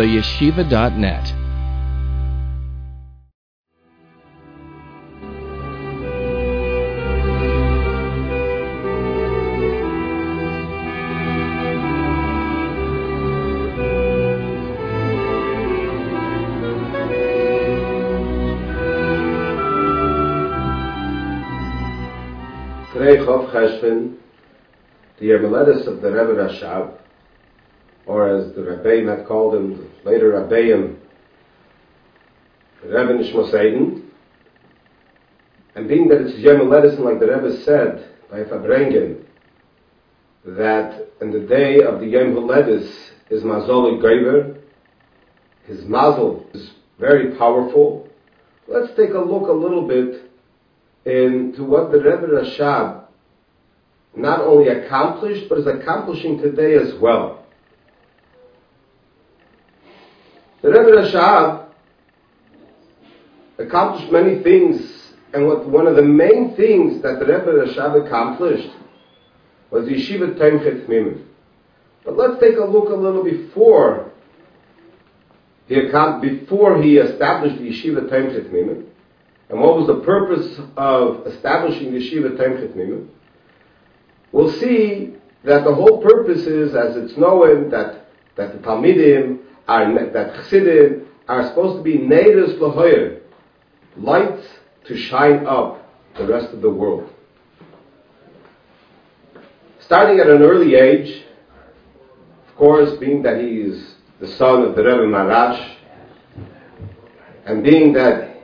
theyeshiva.net. Today, Chof Cheshvan, the Yermeletis of the Rebbe Rashab, or as the Rebbeim had called him, later Rebbeim, Rebbe Nishmos Eden, and being that it's Yermeletis, and like the Rebbe said by Fabrengen, that in the day of the Yom Haletis is Mazoli Geiver, his mazel is very powerful. Let's take a look a little bit into what the Rebbe Rashab not only accomplished, but is accomplishing today as well. The Rebbe Rashab accomplished many things, and what one of the main things that the Rebbe Rashab accomplished was the Yeshiva Tomchei Temimim. But let's take a look a little before he, before he established the Yeshiva Tomchei Temimim. And what was the purpose of establishing the Yeshiva Tomchei Temimim? We'll see that the whole purpose is, as it's known, that, that the Talmidim, are, that Chassidim are supposed to be neighbors Lahoyer, lights to shine up the rest of the world. Starting at an early age, of course, being that he is the son of the Rebbe Maharash, and being that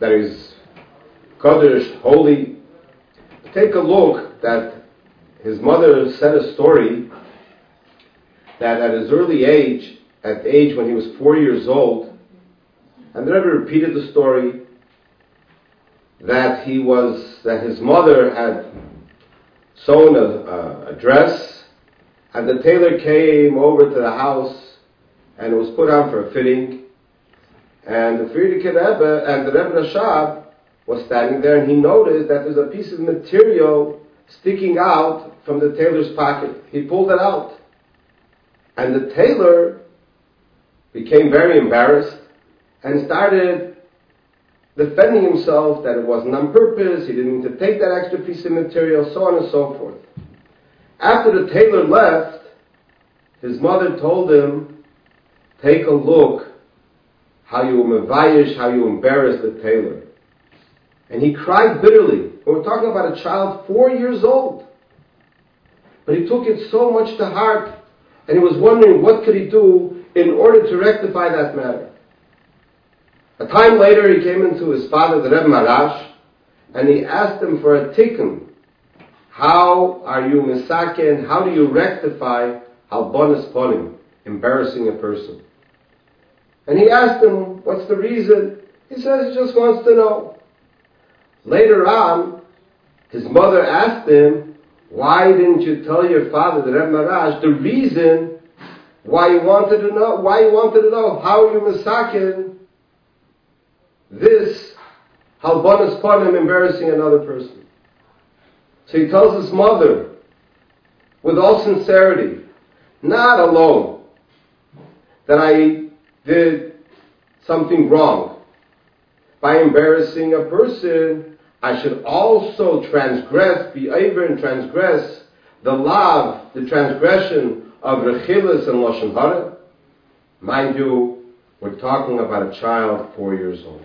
that is Kaddish, holy. Take a look that his mother said a story that at his early age, at the age when he was four years old, and the Rebbe repeated the story that he was, that his mother had sewn a, a, dress, and the tailor came over to the house, and it was put on for a fitting, and the Frierdiker Rebbe and the Rebbe Rashab was standing there and he noticed that there's a piece of material sticking out from the tailor's pocket. He pulled it out. And the tailor became very embarrassed and started defending himself that it wasn't on purpose, he didn't mean to take that extra piece of material, so on and so forth. After the tailor left, his mother told him, take a look how you mevayish, how you embarrass the tailor. And he cried bitterly. We're talking about a child four years old. But he took it so much to heart, and he was wondering what could he do in order to rectify that matter. A time later, he came into his father, the Rebbe Maharash, and he asked him for a tikkun. How are you misaken? How do you rectify halbonis ponim, embarrassing a person? And he asked him, what's the reason? He says he just wants to know. Later on, his mother asked him, why didn't you tell your father, the Rebbe Maharash, the reason why you wanted to know, why you wanted to know, how you masakin this halbonis ponim embarrassing another person. So he tells his mother, with all sincerity, not alone, that I did something wrong. By embarrassing a person, I should also transgress, be over and transgress the love, the transgression of Rechilis and Lashon Hara. Mind you, we're talking about a child four years old.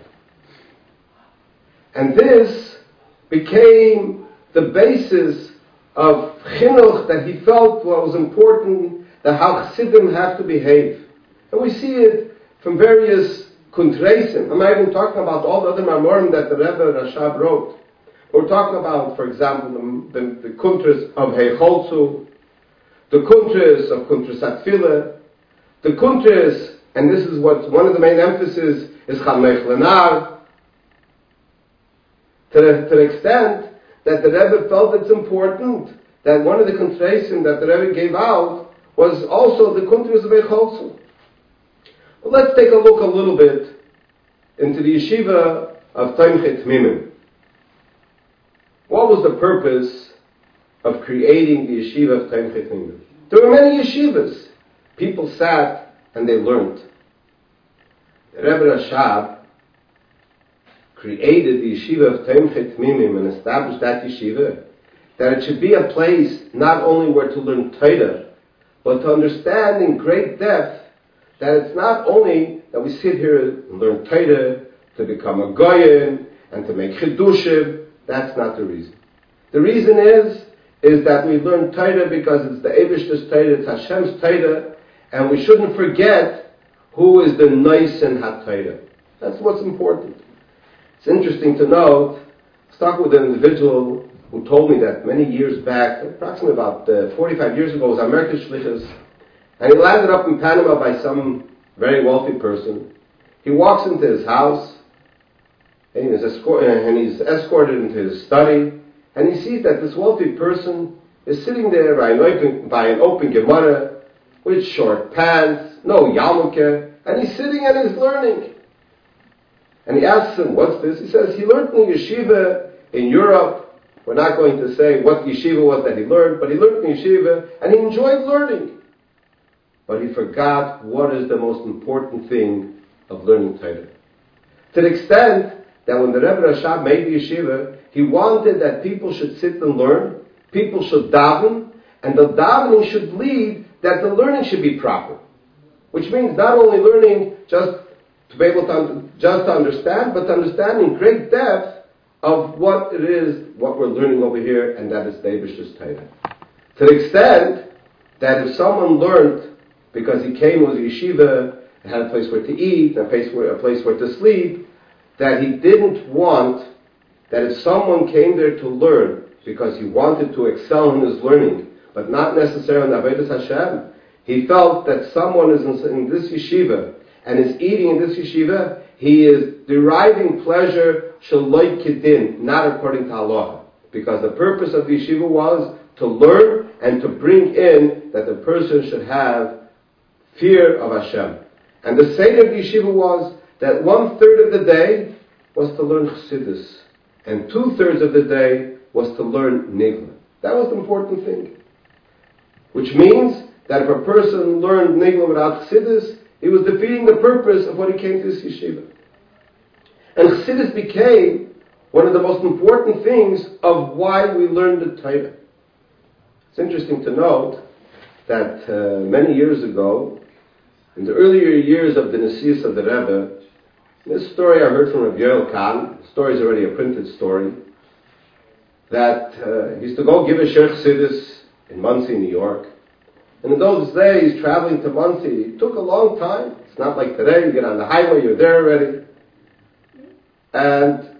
And this became the basis of chinuch that he felt was important, that how chassidim have to behave. And we see it from various kuntresim. I'm not even talking about all the other mamorim that the Rebbe Rashab wrote. We're talking about, for example, the, the, the kuntres of Hechaltzu, the kuntres of kuntres Atfila, the kuntres, and this is what one of the main emphasis is Chanoch Lanaar, to to the extent that the Rebbe felt it's important that one of the kuntresim that the Rebbe gave out was also the kuntres of Hechaltzu. Let's take a look a little bit into the yeshiva of Tomchei Temimim. What was the purpose of creating the yeshiva of Tomchei Temimim? There were many yeshivas. People sat and they learned. The Rebbe Rashab created the yeshiva of Tomchei Temimim and established that yeshiva, that it should be a place not only where to learn Torah, but to understand in great depth that it's not only that we sit here and learn Torah to become a goyin and to make chidushim. That's not the reason. The reason is is that we learn Torah because it's the Eibushter's Torah, it's Hashem's Torah, and we shouldn't forget who is the and HaTorah. That's what's important. It's interesting to note, talked with an individual who told me that many years back, approximately about uh, 45 years ago, was American Shlichus, and he landed up in Panama by some very wealthy person. He walks into his house, and he's, escort- uh, and he's escorted into his study, and he sees that this wealthy person is sitting there by an open, by an open Gemara with short pants, no yarmulke, and he's sitting and he's learning. And he asks him, what's this? He says, he learned in yeshiva in Europe. We're not going to say what yeshiva was that he learned, but he learned in yeshiva and he enjoyed learning. But he forgot what is the most important thing of learning Torah. To the extent that when the Rebbe Rashab made the yeshiva, he wanted that people should sit and learn, people should daven, and the davening should lead that the learning should be proper. Which means not only learning just to be able to just to understand, but to understand in great depth of what it is, what we're learning over here, and that is David's Torah. To the extent that if someone learned because he came with a yeshiva and had a place where to eat, a place where, a place where to sleep, that he didn't want that if someone came there to learn because he wanted to excel in his learning, but not necessarily in Avodas Hashem, he felt that someone is in this yeshiva and is eating in this yeshiva, he is deriving pleasure shaloi kidin, not according to Allah. Because the purpose of the yeshiva was to learn and to bring in that the person should have fear of Hashem. And the state of yeshiva was that one third of the day was to learn Chassidus, and two thirds of the day was to learn Nigla. That was the important thing. Which means that if a person learned Nigla without Chassidus, he was defeating the purpose of what he came to this yeshiva. And Chassidus became one of the most important things of why we learned the Torah. It's interesting to note that uh, many years ago, in the earlier years of the Nasias of the Rebbe, this story I heard from Rabbi Yoel Kahn, the story is already a printed story, that uh, he used to go give a Sheikh Sidis in Monsey, New York. And in those days, traveling to Monsey took a long time. It's not like today, you get on the highway, you're there already. And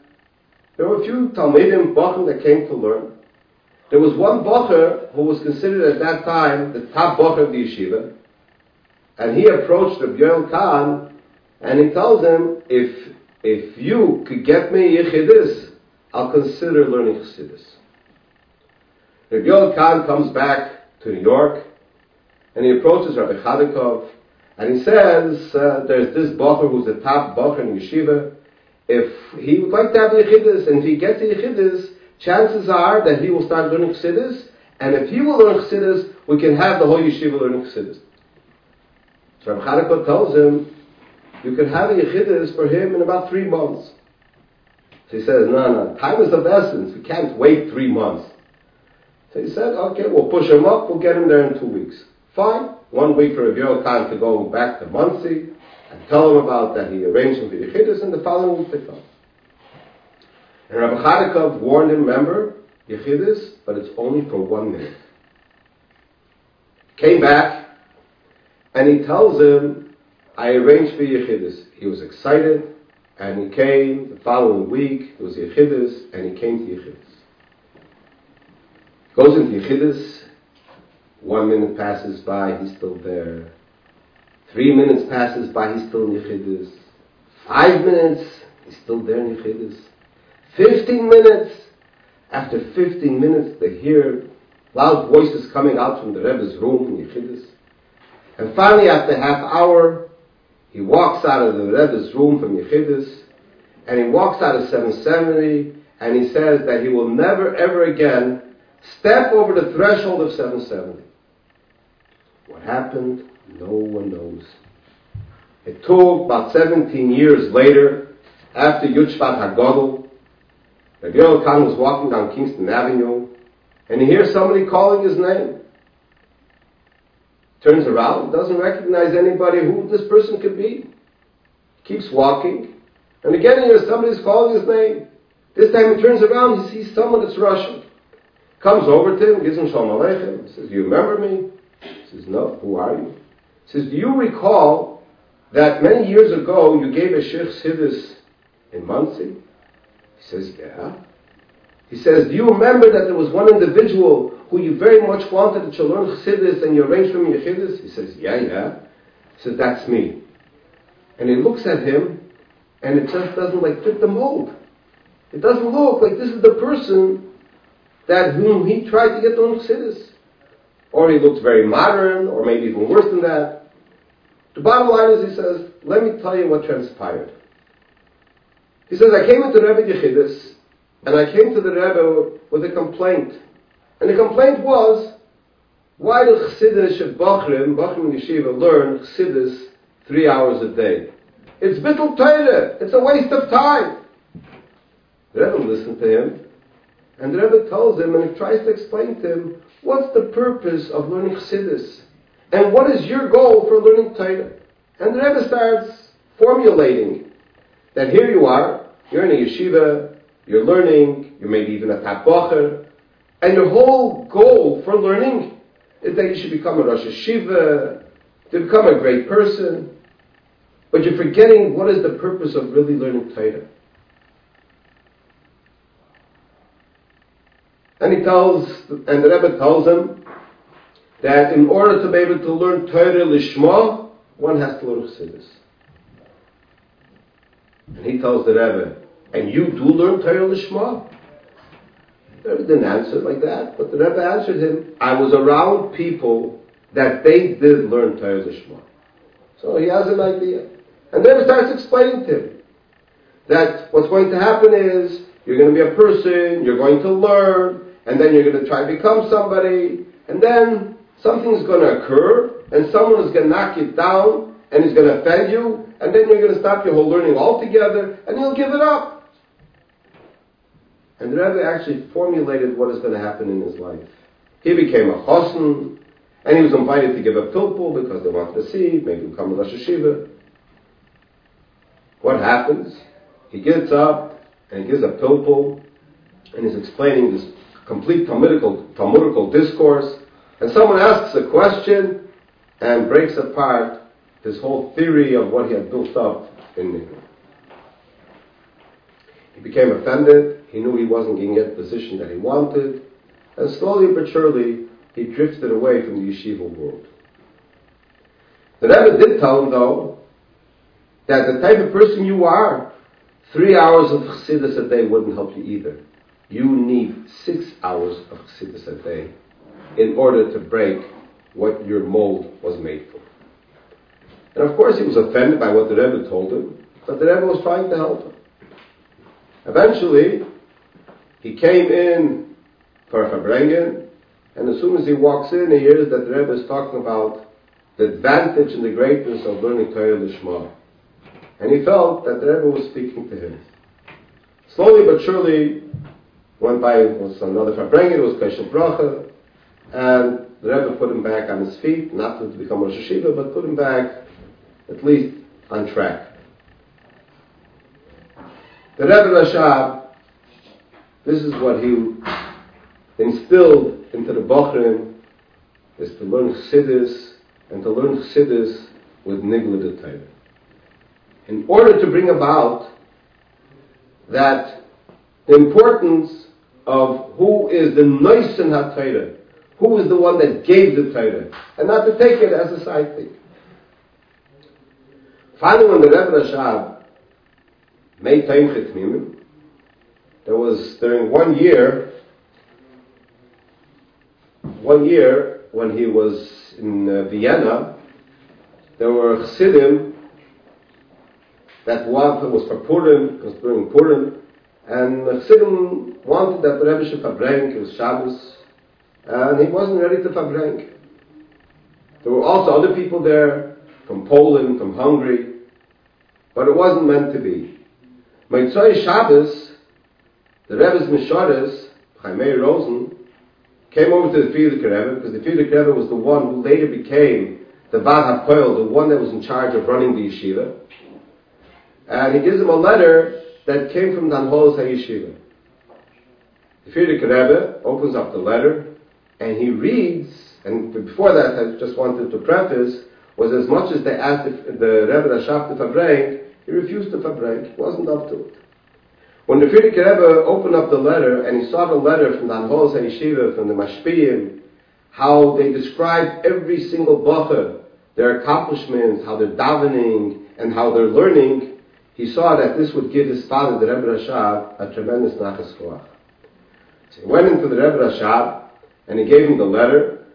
there were a few Talmidim, Bachim that came to learn. There was one Bacher who was considered at that time the top Bacher of the yeshiva. And he approached Rabbi Yoel Kahn and he tells him, if, if you could get me Yechidus, I'll consider learning Chassidus. Rabbi Yoel Kahn comes back to New York and he approaches Rabbi Chodakov and he says, uh, there's this Bacher who's the top Bacher in yeshiva. If he would like to have Yechidus and if he gets the Yechidus, chances are that he will start learning Chassidus and if he will learn Chassidus, we can have the whole yeshiva learning Chassidus. So Rabbi Chodakov tells him, you can have a Yechidus for him in about three months. So he says, no, no, time is of essence. We can't wait three months. So he said, okay, we'll push him up. We'll get him there in two weeks. Fine. One week for Rabbi time to go back to Monsey and tell him about that he arranged him for Yechidus, and the following week they come. And Rabbi Chodakov warned him, remember, Yechidus, but it's only for one minute. Came back, and he tells him, I arranged for Yechidus. He was excited, and he came the following week. It was Yechidus, and he came to Yechidus. Goes into Yechidus. One minute passes by, he's still there. Three minutes passes by, he's still in Yechidus. Five minutes, he's still there in Yechidus. Fifteen minutes. After fifteen minutes, they hear loud voices coming out from the Rebbe's room in Yechidus. And finally, after half hour, he walks out of the Rebbe's room from Yechidus, and he walks out of 770, and he says that he will never ever again step over the threshold of 770. What happened? No one knows. It took about 17 years later, after Yudshvat HaGodel, the Yoel Kahn was walking down Kingston Avenue, and he hears somebody calling his name. Turns around, doesn't recognize anybody who this person could be. Keeps walking, and again he hears somebody's calling his name. This time he turns around, he sees someone that's Russian. Comes over to him, gives him Shalom Aleichem, says, Do you remember me? He says, No, who are you? He says, Do you recall that many years ago you gave a Sheikh Sidis in Monsey? He says, Yeah. He says, Do you remember that there was one individual who you very much wanted to learn Chassidus and you arranged for him Yechidus? He says, Yeah, yeah. He says, That's me. And he looks at him and it just doesn't like fit the mold. It doesn't look like this is the person that whom he tried to get to learn Chassidus. Or he looks very modern, or maybe even worse than that. The bottom line is, he says, let me tell you what transpired. He says, I came into Rebbe Yechidus, and I came to the Rebbe with a complaint. And the complaint was, why do Chassidus of Bachrim, Bachrim Yeshiva, learn Chassidus three hours a day? It's bittul Torah. It's a waste of time. The Rebbe listened to him, and the Rebbe tells him, and he tries to explain to him, what's the purpose of learning Chassidus? And what is your goal for learning Torah? And the Rebbe starts formulating that here you are, you're in a yeshiva, you're learning, you're maybe even a tapbacher, and your whole goal for learning is that you should become a Rosh Yeshiva, to become a great person, but you're forgetting what is the purpose of really learning Torah. And he tells, and the Rebbe tells him that in order to be able to learn Torah Lishma, one has to learn Chassidus. And he tells the Rebbe, and you do learn Torah Lishma? Didn't answer like that, but the Rebbe answered him, I was around people that they did learn Torah Lishma. So he has an idea. And then he starts explaining to him that what's going to happen is you're going to be a person, you're going to learn, and then you're going to try to become somebody, and then something's going to occur, and someone is going to knock you down, and is going to offend you, and then you're going to stop your whole learning altogether, and you'll give it up. And the Rebbe actually formulated what is going to happen in his life. He became a chosn, and he was invited to give a pilpul because they wanted to see, maybe become a Rosh Yeshiva. What happens? He gets up and gives a pilpul, and he's explaining this complete Talmudical, Talmudical discourse, and someone asks a question and breaks apart his whole theory of what he had built up in him. He became offended. He knew he wasn't going to get the position that he wanted. And slowly but surely, he drifted away from the yeshiva world. The Rebbe did tell him, though, that the type of person you are, three hours of chassidus a day wouldn't help you either. You need six hours of chassidus a day in order to break what your mold was made for. And of course, he was offended by what the Rebbe told him, but the Rebbe was trying to help him. Eventually, he came in for a Fabrengen, and as soon as he walks in, he hears that the Rebbe is talking about the advantage and the greatness of learning Torah Lishma. And he felt that the Rebbe was speaking to him. Slowly but surely, went by, was another Fabrengen, it was Keshe Bracha, and the Rebbe put him back on his feet, not to become Rosh Yeshiva, but put him back at least on track. The Rebbe Rashab, this is what he instilled into the Bochrim, is to learn Chassidus, and to learn Chassidus with Nigla the Torah. In order to bring about that the importance of who is the Noisen HaTorah, who is the one that gave the Torah, and not to take it as a side thing. Finally, when the Rebbe Rashab made Tomchei Temimim, there was, during one year, one year when he was in uh, Vienna, there were Chassidim that one was for Purim, was during Purim, and Chassidim wanted that Rebbe should verbrenk, it was Shabbos, and he wasn't ready to verbrenk. There were also other people there from Poland, from Hungary, but it wasn't meant to be. Motzei Shabbos, the Rebbe's Misharis, Chaimei Rosen, came over to the Frierdiker Rebbe, because the Frierdiker Rebbe was the one who later became the Vad HaPoel, the one that was in charge of running the yeshiva. And he gives him a letter that came from Danhol's HaYeshiva. The Frierdiker Rebbe opens up the letter, and he reads, and before that I just wanted to preface, was as much as they asked if the Rebbe Rashab to Fabreik, he refused to Fabreik, he wasn't up to it. When the Frierdiker Rebbe opened up the letter, and he saw the letter from the Anhols HaYeshiva, from the Mashpiyim, how they described every single bacher, their accomplishments, how they're davening, and how they're learning, he saw that this would give his father, the Rebbe Rashab, a tremendous nachas So he went into the Rebbe Rashab, and he gave him the letter,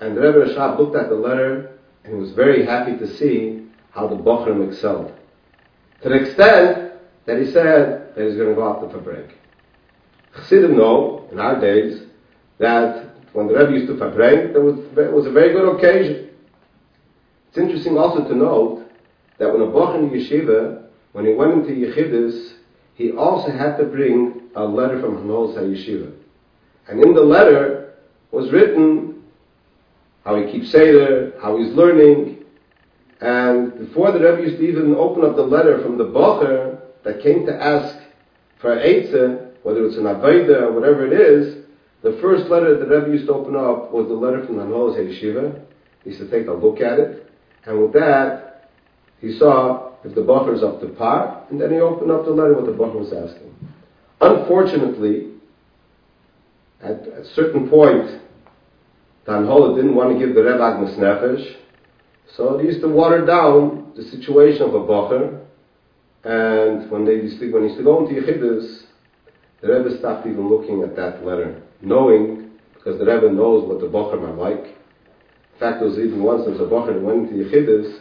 and the Rebbe Rashab looked at the letter, and he was very happy to see how the Bochrim excelled. To the extent that he said that he's going to go out to Fabrik. Chassidim know, in our days, that when the Rebbe used to Fabrik, there was, it was a very good occasion. It's interesting also to note that when a Boch in yeshiva, when he went into Yechidus, he also had to bring a letter from Hanol Yeshiva. And in the letter was written how he keeps Seder, how he's learning, and before the Rebbe used to even open up the letter from the Bocher that came to ask for Eitzah, whether it's an Aveda or whatever it is, the first letter that the Rebbe used to open up was the letter from the Hanolas Yeshiva. He used to take a look at it, and with that, he saw if the Bocher is up to par, and then he opened up the letter what the Bocher was asking. Unfortunately, at a certain point, Tanhola didn't want to give the Rebbe Agmas Nefesh, so they used to water down the situation of a Bocher, and when they when he used to go into Yechidus, the Rebbe stopped even looking at that letter, knowing, because the Rebbe knows what the Bocher are like. In fact, there was even once there was a that went into Yechidus,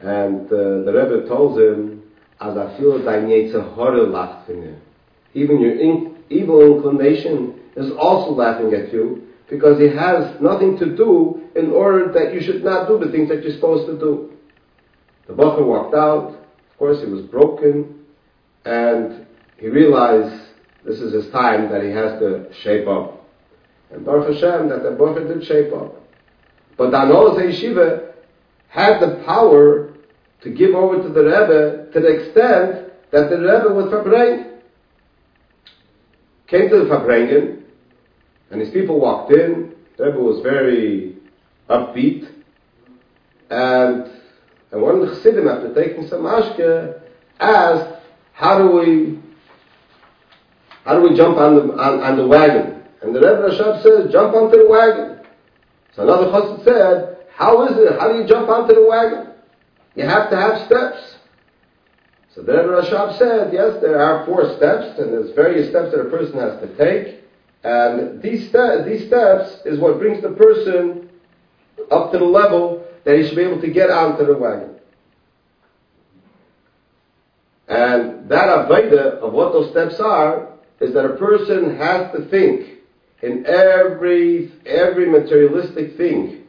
and uh, the Rebbe told him, as I feel lacht Even your in- evil inclination is also laughing at you, because it has nothing to do in order that you should not do the things that you're supposed to do. The Bacher walked out. Of course, he was broken, and he realized this is his time that he has to shape up. And Baruch Hashem, that the Bacher did shape up. But the Anolos Yeshiva had the power to give over to the Rebbe to the extent that the Rebbe was Fabrengen. Came to the Fabrengen, and his people walked in. The Rebbe was very upbeat. And, and one of the Chassidim, after taking some mashke, asked, how do we, how do we jump on the, on, on the wagon? And the Rebbe Rashab says, jump onto the wagon. So another Chassid said, how is it? How do you jump onto the wagon? You have to have steps. So the Rebbe Rashab said, yes, there are four steps, and there's various steps that a person has to take. And these, ste- these steps is what brings the person up to the level that he should be able to get onto the wagon. And that Aveda of what those steps are is that a person has to think in every, every materialistic thing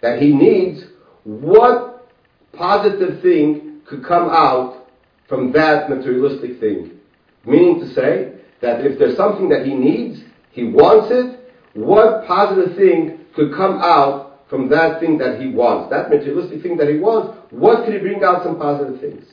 that he needs, what positive thing could come out from that materialistic thing. Meaning to say, that if there's something that he needs, he wants it, what positive thing could come out from that thing that he wants, that materialistic thing that he wants, what could he bring out some positive things?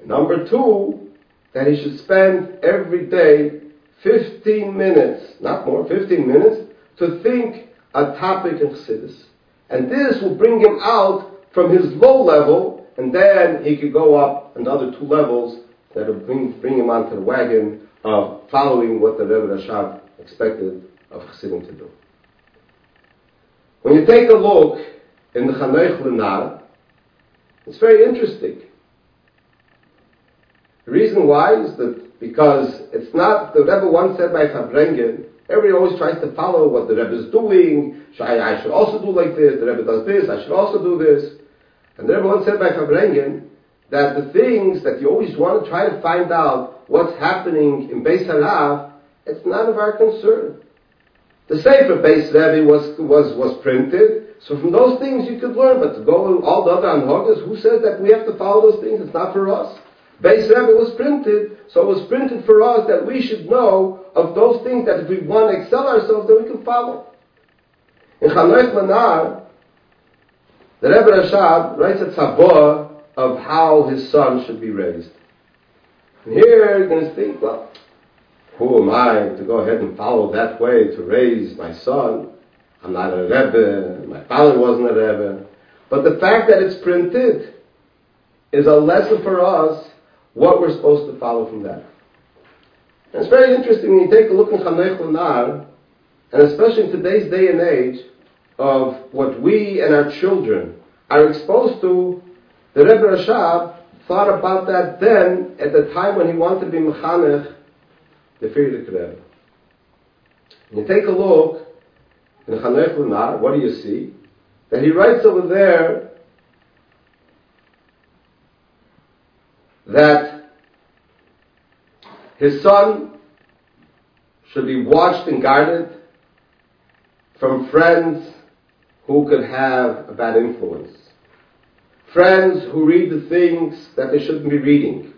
And number two, that he should spend every day 15 minutes, not more, 15 minutes, to think a topic of Chassidus. And this will bring him out from his low level, and then he could go up another two levels that will bring, bring him onto the wagon of following what the Rebbe Rashab expected of Chassidim to do. When you take a look in the Chanoch Lanaar, it's very interesting. The reason why is that because it's not, the Rebbe once said by Fabrengen, everybody always tries to follow what the Rebbe is doing, I, I should also do like this, the Rebbe does this, I should also do this. And the Rebbe once said by Fabrengen, that the things that you always want to try to find out what's happening in Beis Harav, it's none of our concern. The Sefer Beis Rebbe was, was, was printed, So from those things you could learn, but to go all the other anhogas, who says that we have to follow those things? It's not for us. Beis Rebbe was printed, so it was printed for us that we should know of those things that if we want to excel ourselves, then we can follow. In Chanoch Lanaar, the Rebbe Rashab writes a tzabah of how his son should be raised. And here you're going to think, well, who am I to go ahead and follow that way to raise my son? I'm not a Rebbe, my father wasn't a Rebbe. But the fact that it's printed is a lesson for us what we're supposed to follow from that. And it's very interesting when you take a look in Chanoch Lanaar, and especially in today's day and age, of what we and our children are exposed to, the Rebbe Rashab thought about that then at the time when he wanted to be Mechanech, And uh, you take a look in Chanoch Lanaar, what do you see? That he writes over there that his son should be watched and guarded from friends who could have a bad influence. Friends who read the things that they shouldn't be reading.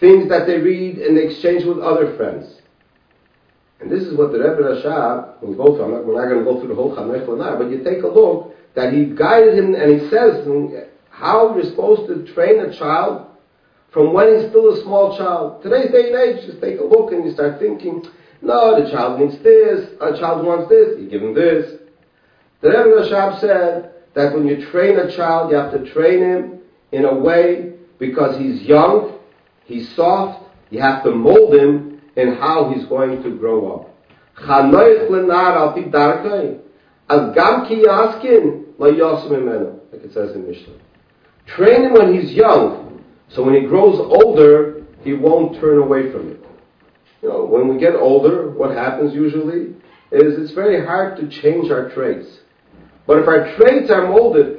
Things that they read and they exchange with other friends. And this is what the Rebbe Rashab will go through. I'm not, we're not going to go through the whole Chanoch Lanaar, but you take a look that he guided him and he says mm, how you're supposed to train a child from when he's still a small child. Today's day and age, just take a look and you start thinking, no, the child needs this, a child wants this, you give him this. The Rebbe Rashab said that when you train a child, you have to train him in a way because he's young, he's soft, you have to mold him in how he's going to grow up. Like it says in Mishnah. Train him when he's young, so when he grows older, he won't turn away from it. You know, when we get older, what happens usually is it's very hard to change our traits. But if our traits are molded